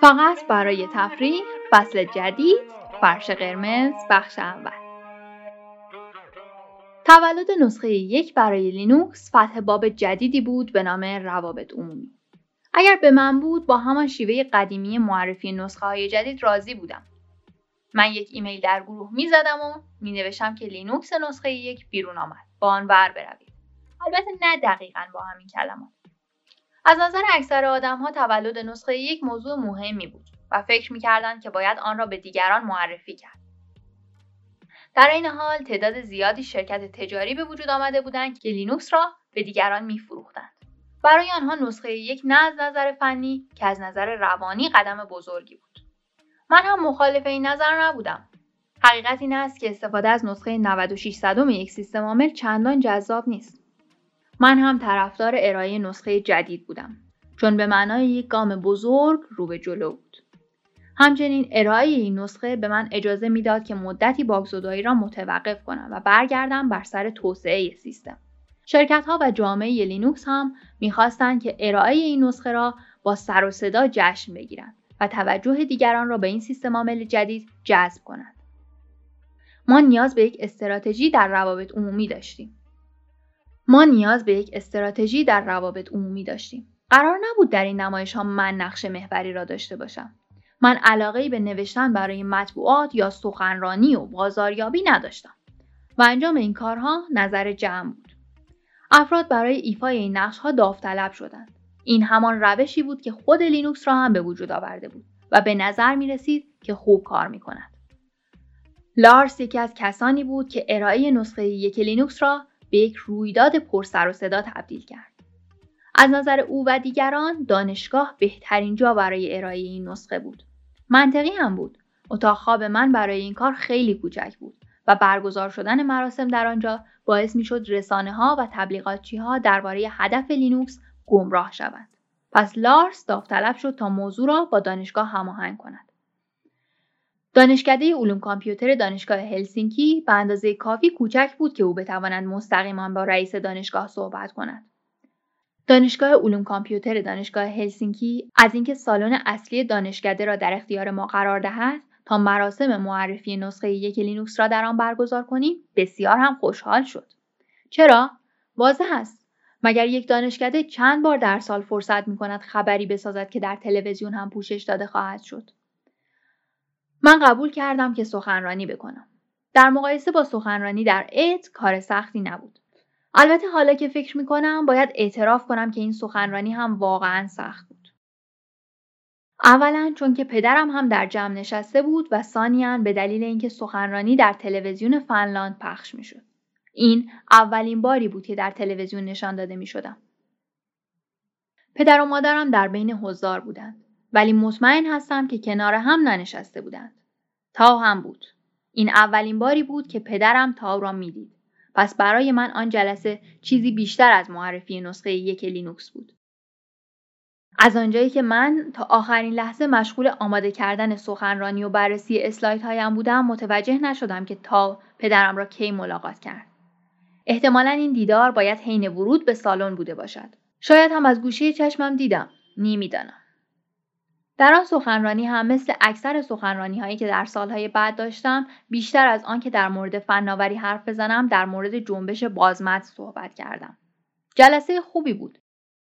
فقط برای تفریح فصل جدید فرش قرمز بخش اول. تولد نسخه یک برای لینوکس فتح باب جدیدی بود به نام روابط عمومی. اگر به من بود با همان شیوه قدیمی معرفی نسخه های جدید راضی بودم. من یک ایمیل در گروه می زدم و می نوشتم که لینوکس نسخه یک بیرون آمد. با آن ور بروید. البته نه دقیقا با همین کلمات. از نظر اکثر آدم ها تولد نسخه یک موضوع مهمی بود و فکر می‌کردند که باید آن را به دیگران معرفی کرد. در این حال تعداد زیادی شرکت تجاری به وجود آمده بودند که لینوکس را به دیگران میفروختند. برای آنها نسخه یک نه از نظر فنی که از نظر روانی قدم بزرگی بود. من هم مخالف این نظر نبودم. حقیقت این است که استفاده از نسخه 96 صدم یک سیستم عامل چندان جذاب نیست. من هم طرفدار ارائه نسخه جدید بودم چون به معنای یک گام بزرگ رو به جلو بود. همچنین ارائه این نسخه به من اجازه می‌داد که مدتی باگزدایی را متوقف کنم و برگردم بر سر توسعه سیستم. شرکت ها و جامعه لینوکس هم می‌خواستند که ارائه این نسخه را با سر و صدا جشن بگیرند و توجه دیگران را به این سیستم عامل جدید جذب کنند. ما نیاز به یک استراتژی در روابط عمومی داشتیم. ما نیاز به یک استراتژی در روابط عمومی داشتیم. قرار نبود در این نمایش ها من نقش محوری را داشته باشم. من علاقه به نوشتن برای مطبوعات یا سخنرانی و بازاریابی نداشتم و انجام این کارها نظر جمع بود. افراد برای ایفای این نقش ها داوطلب شدند. این همان روشی بود که خود لینوکس را هم به وجود آورده بود و به نظر می رسید که خوب کار می کند. لارس یکی از کسانی بود که ارائه نسخه یک لینوکس را به یک رویداد پرسر و صدا تبدیل کرد. از نظر او و دیگران دانشگاه بهترین جا برای ارائه این نسخه بود. منطقی هم بود. اتاق خواب من برای این کار خیلی کوچک بود و برگزار شدن مراسم در آنجا باعث می شد رسانه ها و تبلیغاتچی ها درباره هدف لینوکس گمراه شوند. پس لارس داوطلب شد تا موضوع را با دانشگاه هماهنگ کند. دانشکده علوم کامپیوتر دانشگاه هلسینکی به اندازه کافی کوچک بود که او بتواند مستقیما با رئیس دانشگاه صحبت کند. دانشگاه علوم کامپیوتر دانشگاه هلسینکی از اینکه سالن اصلی دانشکده را در اختیار ما قرار دهد تا مراسم معرفی نسخه یک لینوکس را در آن برگزار کنیم بسیار هم خوشحال شد. چرا؟ واضح است. مگر یک دانشکده چند بار در سال فرصت می کند خبری بسازد که در تلویزیون هم پوشش داده خواهد شد. من قبول کردم که سخنرانی بکنم. در مقایسه با سخنرانی در ات کار سختی نبود. البته حالا که فکر می کنم باید اعتراف کنم که این سخنرانی هم واقعا سخت بود. اولا چون که پدرم هم در جمع نشسته بود و ثانیا به دلیل اینکه سخنرانی در تلویزیون فنلاند پخش می شد. این اولین باری بود که در تلویزیون نشان داده می شدم. پدر و مادرم در بین حضار بودند. ولی مطمئن هستم که کنار هم ننشسته بودند. تاو هم بود. این اولین باری بود که پدرم تاو را می‌دید. پس برای من آن جلسه چیزی بیشتر از معرفی نسخه یک لینوکس بود. از آنجایی که من تا آخرین لحظه مشغول آماده کردن سخنرانی و بررسی اسلاید هایم بودم متوجه نشدم که تاو پدرم را کی ملاقات کرد. احتمالا این دیدار باید حین ورود به سالن بوده باشد. شاید هم از گوشه چشمم دیدم. نمیدانم. در آن سخنرانی هم مثل اکثر سخنرانی هایی که در سالهای بعد داشتم بیشتر از آن که در مورد فناوری حرف بزنم در مورد جنبش بازمتن صحبت کردم. جلسه خوبی بود.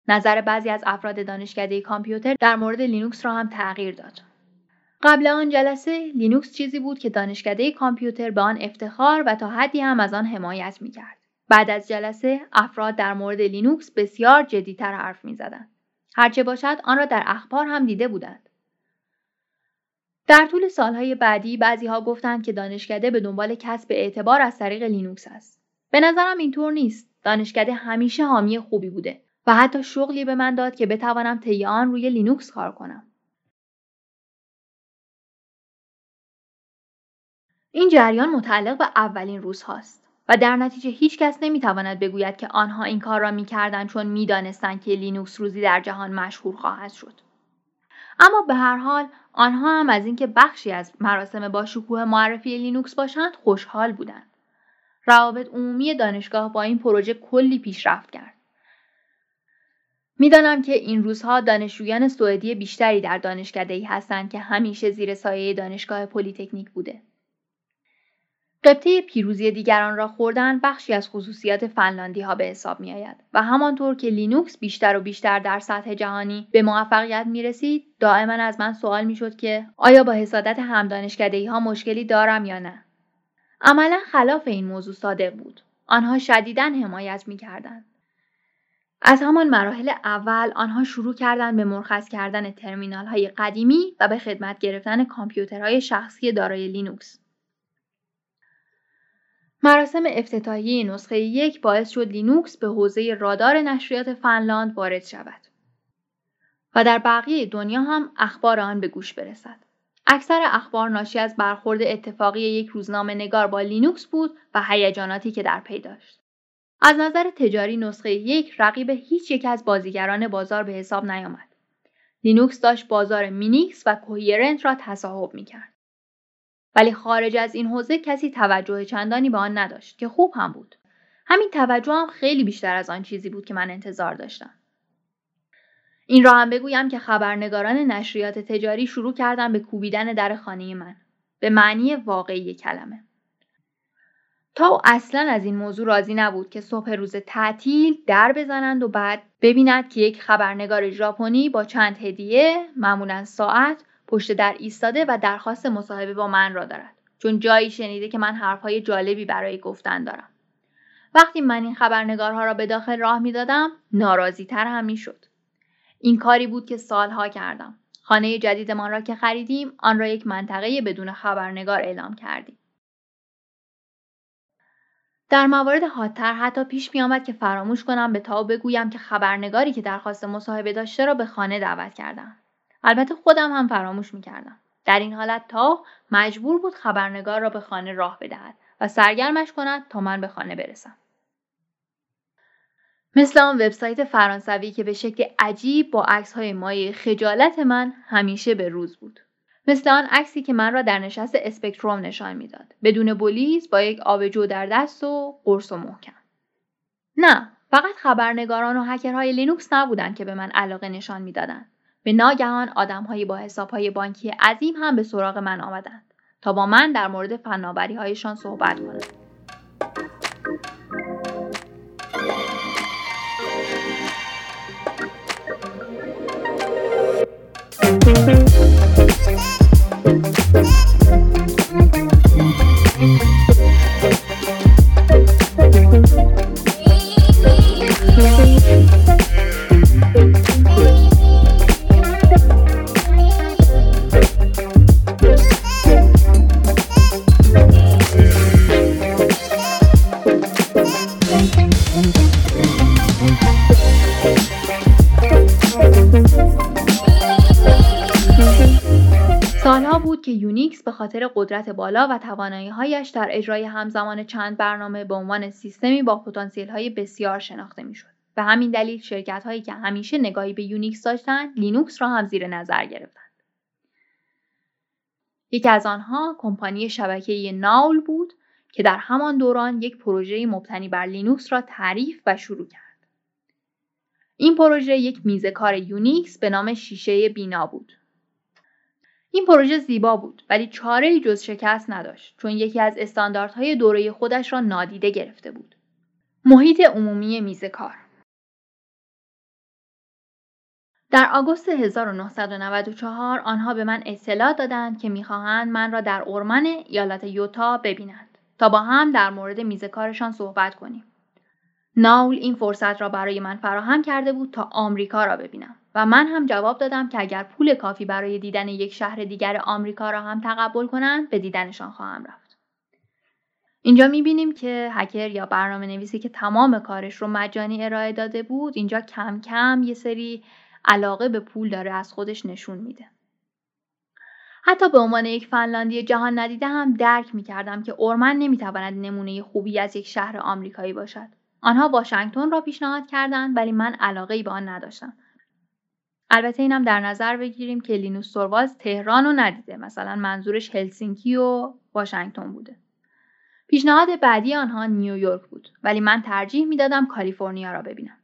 نظر بعضی از افراد دانشکده کامپیوتر در مورد لینوکس را هم تغییر داد. قبل آن جلسه لینوکس چیزی بود که دانشکده کامپیوتر به آن افتخار و تا حدی هم از آن حمایت می کرد. بعد از جلسه افراد در مورد لینوکس بسیار جدیتر حرف می زدن. هرچه باشد آن را در اخبار هم دیده بودند. در طول سالهای بعدی بعضی ها گفتند که دانشکده به دنبال کسب اعتبار از طریق لینوکس است. به نظرم اینطور نیست. دانشکده همیشه حامی خوبی بوده و حتی شغلی به من داد که بتوانم طی آن روی لینوکس کار کنم. این جریان متعلق به اولین روز هاست و در نتیجه هیچ کس نمی‌تواند بگوید که آنها این کار را می‌کردند چون می‌دانستند که لینوکس روزی در جهان مشهور خواهد شد. اما به هر حال آنها هم از اینکه بخشی از مراسم با شکوه معرفی لینوکس باشند خوشحال بودند. روابط عمومی دانشگاه با این پروژه کلی پیشرفت کرد. می‌دانم که این روزها دانشجویان سوئدی بیشتری در دانشکده ای هستند که همیشه زیر سایه دانشگاه پلیتکنیک بوده. غبطه پیروزی دیگران را خوردن بخشی از خصوصیات فنلاندی ها به حساب می آید و همانطور که لینوکس بیشتر و بیشتر در سطح جهانی به موفقیت می رسید دائما از من سوال می شد که آیا با حسادت همدانشکده ها مشکلی دارم یا نه عملا خلاف این موضوع صادق بود آنها شدیدا حمایت می کردند. از همان مراحل اول آنها شروع کردند به مرخص کردن ترمینال های قدیمی و به خدمت گرفتن کامپیوترهای شخصی دارای لینوکس. مراسم افتتاحیه نسخه یک باعث شد لینوکس به حوزه رادار نشریات فنلاند وارد شود و در بقیه دنیا هم اخبار آن به گوش برسد. اکثر اخبار ناشی از برخورد اتفاقی یک روزنامه نگار با لینوکس بود و هیجاناتی که در پی داشت. از نظر تجاری نسخه یک رقیب هیچ یک از بازیگران بازار به حساب نیامد. لینوکس داشت بازار مینیکس و کوهیرنت را تصاحب می‌کرد. ولی خارج از این حوزه کسی توجه چندانی به آن نداشت که خوب هم بود. همین توجه هم خیلی بیشتر از آن چیزی بود که من انتظار داشتم. این را هم بگویم که خبرنگاران نشریات تجاری شروع کردن به کوبیدن در خانه من. به معنی واقعی کلمه. تا اصلا از این موضوع راضی نبود که صبح روز تعطیل در بزنند و بعد ببیند که یک خبرنگار ژاپنی با چند هدیه معمولا ساعت پشت در ایستاده و درخواست مصاحبه با من را دارد. چون جایی شنیده که من حرفهای جالبی برای گفتن دارم. وقتی من این خبرنگارها را به داخل راه می‌دادم ناراضی تر هم می‌شد. این کاری بود که سالها کردم. خانه جدیدمان را که خریدیم آن را یک منطقه بدون خبرنگار اعلام کردیم. در موارد حادتر حتی پیش می آمد که فراموش کنم به تاو بگویم که خبرنگاری که درخواست مصاحبه داشته را به خانه دعوت کردم. البته خودم هم فراموش می کردم. در این حالت تا مجبور بود خبرنگار را به خانه راه بدهد و سرگرمش کند تا من به خانه برسم. مثل آن وبسایت فرانسوی که به شکل عجیب با عکس های مایه خجالت من همیشه به روز بود. مثل آن عکسی که من را در نشست اسپکتروم نشان می‌داد بدون بولیز با یک آبجو در دست و قرص و محکم نه فقط خبرنگاران و هکرهای لینوکس نبودند که به من علاقه نشان می‌دادند به ناگهان آدمهایی با حسابهای بانکی عظیم هم به سراغ من آمدند تا با من در مورد فناوری هایشان صحبت کنند. یونیکس به خاطر قدرت بالا و توانایی‌هایش در اجرای همزمان چند برنامه به عنوان سیستمی با های بسیار شناخته می‌شد. به همین دلیل شرکت هایی که همیشه نگاهی به یونیکس داشتند، لینوکس را هم زیر نظر گرفتند. یکی از آنها کمپانی شبکه ناول بود که در همان دوران یک پروژه مبتنی بر لینوکس را تعریف و شروع کرد. این پروژه یک میز کار یونیکس به نام شیشه بینا بود این پروژه زیبا بود ولی چاره جز شکست نداشت چون یکی از استانداردهای دوره خودش را نادیده گرفته بود. محیط عمومی میز کار در آگوست 1994 آنها به من اطلاع دادند که می‌خواهند من را در اورمن ایالت یوتا ببینند تا با هم در مورد میز کارشان صحبت کنیم. ناول این فرصت را برای من فراهم کرده بود تا آمریکا را ببینم. و من هم جواب دادم که اگر پول کافی برای دیدن یک شهر دیگر آمریکا را هم تقبل کنند به دیدنشان خواهم رفت. اینجا می‌بینیم که هکر یا برنامه نویسی که تمام کارش رو مجانی ارائه داده بود اینجا کم کم یه سری علاقه به پول داره از خودش نشون میده. حتی به عنوان یک فنلاندی جهان ندیده هم درک می‌کردم که اورمن نمی‌تواند نمونه خوبی از یک شهر آمریکایی باشد. آنها واشنگتن را پیشنهاد کردند ولی من علاقه به آن نداشتم البته اینم در نظر بگیریم که لینوس تورواز تهران رو ندیده. مثلا منظورش هلسینکی و واشنگتن بوده. پیشنهاد بعدی آنها نیویورک بود. ولی من ترجیح می‌دادم کالیفرنیا را ببینم.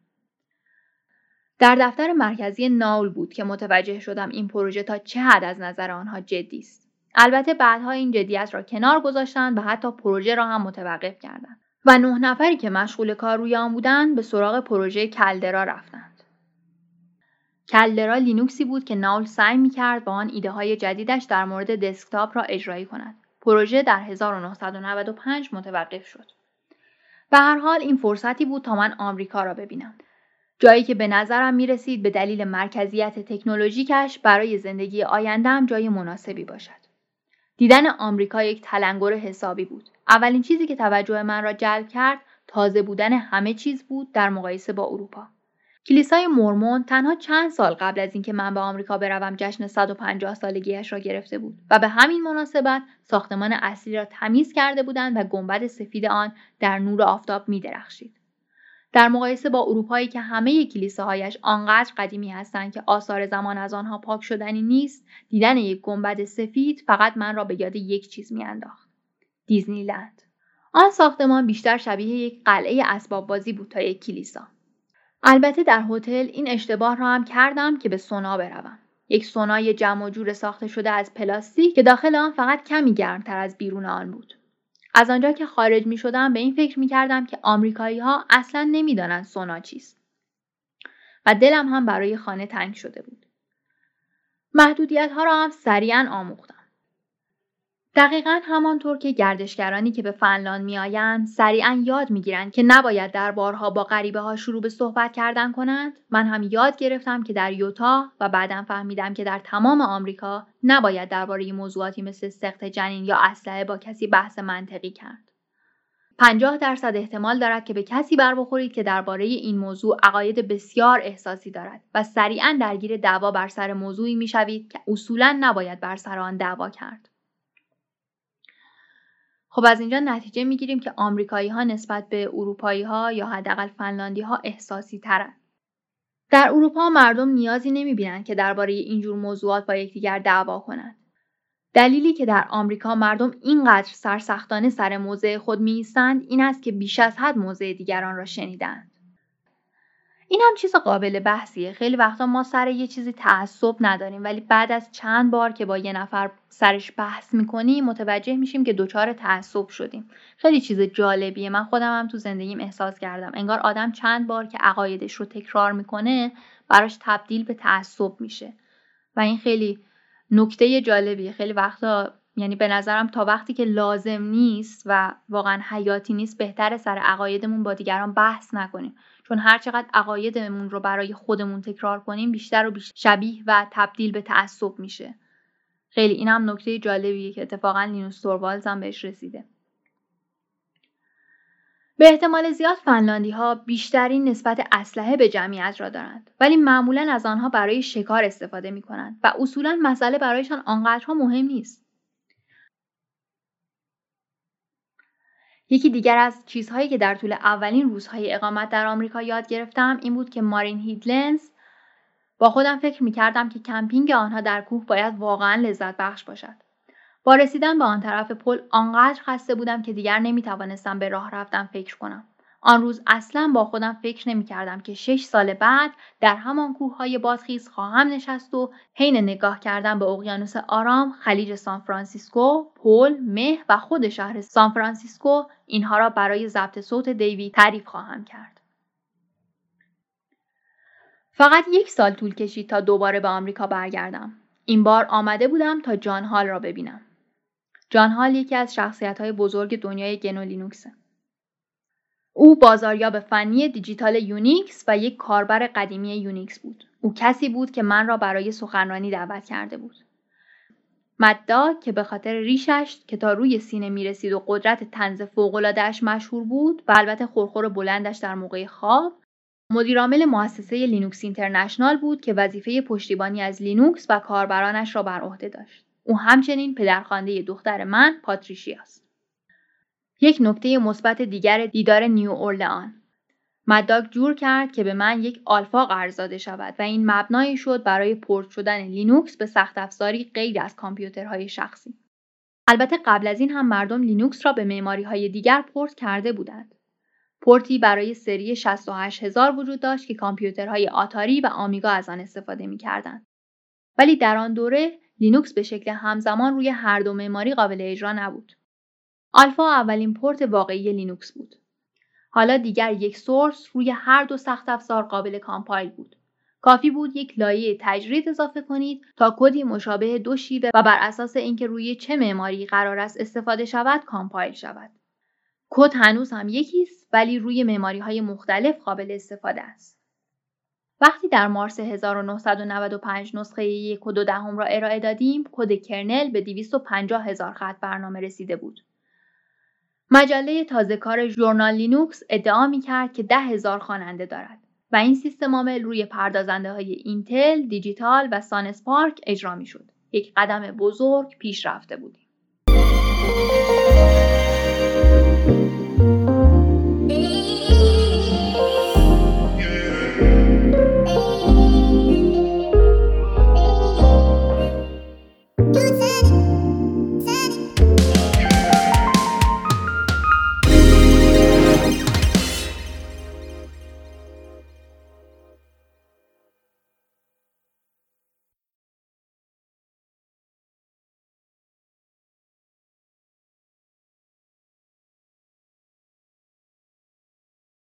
در دفتر مرکزی ناول بود که متوجه شدم این پروژه تا چه حد از نظر آنها جدی است. البته بعدها این جدیت را کنار گذاشتند و حتی پروژه را هم متوقف کردند. و نه نفری که مشغول کار روی آن بودند به سراغ پروژه کلدرا رفتند. کلدرا لینوکسی بود که ناول سعی می‌کرد با آن ایده های جدیدش در مورد دسکتاپ را اجرایی کند. پروژه در 1995 متوقف شد. به هر حال این فرصتی بود تا من آمریکا را ببینم. جایی که به نظرم می رسید به دلیل مرکزیت تکنولوژیکش برای زندگی آیندهم جای مناسبی باشد. دیدن آمریکا یک تلنگر حسابی بود. اولین چیزی که توجه من را جلب کرد تازه بودن همه چیز بود در مقایسه با اروپا. کلیسای مورمون تنها چند سال قبل از اینکه من به آمریکا بروم جشن 150 سالگیش را گرفته بود و به همین مناسبت ساختمان اصلی را تمیز کرده بودند و گنبد سفید آن در نور آفتاب می درخشید. در مقایسه با اروپایی که همه کلیساهایش آنقدر قدیمی هستند که آثار زمان از آنها پاک شدنی نیست دیدن یک گنبد سفید فقط من را به یاد یک چیز میانداخت دیزنیلند آن ساختمان بیشتر شبیه یک قلعه اسباب بازی بود تا یک کلیسا البته در هتل این اشتباه را هم کردم که به سونا بروم یک سونای جمع و جور ساخته شده از پلاستیک که داخل آن فقط کمی گرمتر از بیرون آن بود از آنجا که خارج می شدم به این فکر می کردم که آمریکایی ها اصلا نمی‌دانند سونا چیست. و دلم هم برای خانه تنگ شده بود. محدودیت ها را هم سریعا آموختم. دقیقا همانطور که گردشگرانی که به فنلاند میآیند سریعا یاد می‌گیرند که نباید در بارها با غریبه ها شروع به صحبت کردن کنند من هم یاد گرفتم که در یوتا و بعدا فهمیدم که در تمام آمریکا نباید درباره موضوعاتی مثل سخت جنین یا اسلحه با کسی بحث منطقی کرد. 50 درصد احتمال دارد که به کسی بر بخورید که درباره این موضوع عقاید بسیار احساسی دارد و سریعا درگیر دعوا بر سر موضوعی می‌شوید که اصولا نباید بر سر آن دعوا کرد. خب از اینجا نتیجه می‌گیریم که آمریکایی ها نسبت به اروپایی ها یا حداقل فنلاندی ها احساسی ترن. در اروپا مردم نیازی نمی‌بینند که درباره اینجور موضوعات با یکدیگر دعوا کنند. دلیلی که در آمریکا مردم اینقدر سرسختانه سر موضع خود میایستند این است که بیش از حد موضع دیگران را شنیدند. این هم چیز قابل بحثیه. خیلی وقتا ما سر یه چیزی تعصب نداریم ولی بعد از چند بار که با یه نفر سرش بحث می‌کنیم متوجه میشیم که دچار تعصب شدیم. خیلی چیز جالبیه. من خودم هم تو زندگیم احساس کردم. انگار آدم چند بار که عقایدش رو تکرار می‌کنه براش تبدیل به تعصب میشه. و این خیلی نکته جالبیه. خیلی وقتا یعنی به نظرم تا وقتی که لازم نیست و واقعا حیاتی نیست بهتره سر عقایدمون با دیگران بحث نکنیم. چون هر چقدر عقایدمون رو برای خودمون تکرار کنیم بیشتر و بیشتر شبیه و تبدیل به تعصب میشه. خیلی این هم نکته جالبیه که اتفاقا لینوس توروالز هم بهش رسیده. به احتمال زیاد فنلاندی ها بیشترین نسبت اسلحه به جمعیت را دارند ولی معمولا از آنها برای شکار استفاده می کنند و اصولا مسئله برایشان آنقدرها مهم نیست. یکی دیگر از چیزهایی که در طول اولین روزهای اقامت در آمریکا یاد گرفتم این بود که مارین هدلندز با خودم فکر می کردم که کمپینگ آنها در کوه باید واقعا لذت بخش باشد. با رسیدن به آن طرف پل آنقدر خسته بودم که دیگر نمی توانستم به راه رفتن فکر کنم. آن روز اصلا با خودم فکر نمی کردم که شش سال بعد در همان کوههای بادخیز خواهم نشست و حین نگاه کردن به اقیانوس آرام خلیج سانفرانسیسکو پل مه و خود شهر سانفرانسیسکو اینها را برای ضبط صوت دیوید تعریف خواهم کرد. فقط یک سال طول کشید تا دوباره به آمریکا برگردم. این بار آمده بودم تا جان هال را ببینم. جان هال یکی از شخصیت های بزرگ دنیای گنو لینوکسه او بازاریاب فنی دیجیتال یونیکس و یک کاربر قدیمی یونیکس بود. او کسی بود که من را برای سخنرانی دعوت کرده بود. مداگ که به خاطر ریشش که تا روی سینه می رسید و قدرت طنز فوق‌العاده‌ش مشهور بود و البته خرخر بلندش در موقع خواب مدیرعامل مؤسسه لینوکس اینترنشنال بود که وظیفه پشتیبانی از لینوکس و کاربرانش را بر عهده داشت. او همچنین پدرخوانده دختر من پاتریشیاست. یک نکته مثبت دیگر دیدار نیو اورلئان مداگ جور کرد که به من یک آلفا قرض داده شود و این مبنایی شد برای پورت شدن لینوکس به سخت افزاری غیر از کامپیوترهای شخصی. البته قبل از این هم مردم لینوکس را به معماری های دیگر پورت کرده بودند. پورتی برای سری 68000 وجود داشت که کامپیوترهای آتاری و آمیگا از آن استفاده می‌کردند. ولی در آن دوره لینوکس به شکل همزمان روی هر دو معماری قابل اجرا نبود. آلفا اولین پورت واقعی لینوکس بود. حالا دیگر یک source روی هر دو سخت افزار قابل compile بود. کافی بود یک لایه تجرید اضافه کنید تا کدی مشابه دو شیوه و بر اساس اینکه روی چه معماری قرار است استفاده شود compile شود. کد هنوز هم یکی است ولی روی معماری های مختلف قابل استفاده است. وقتی در مارس 1995 نسخه یک و دهم را ارائه دادیم، کد kernel به 250 هزار خط برنامه رسیده بود. مجله تازه کار ژورنال لینوکس ادعا می کرد که ده هزار خواننده دارد و این سیستم عامل روی پردازنده های اینتل، دیجیتال و سان اسپارک اجرا می شد. یک قدم بزرگ پیش رفته بودیم.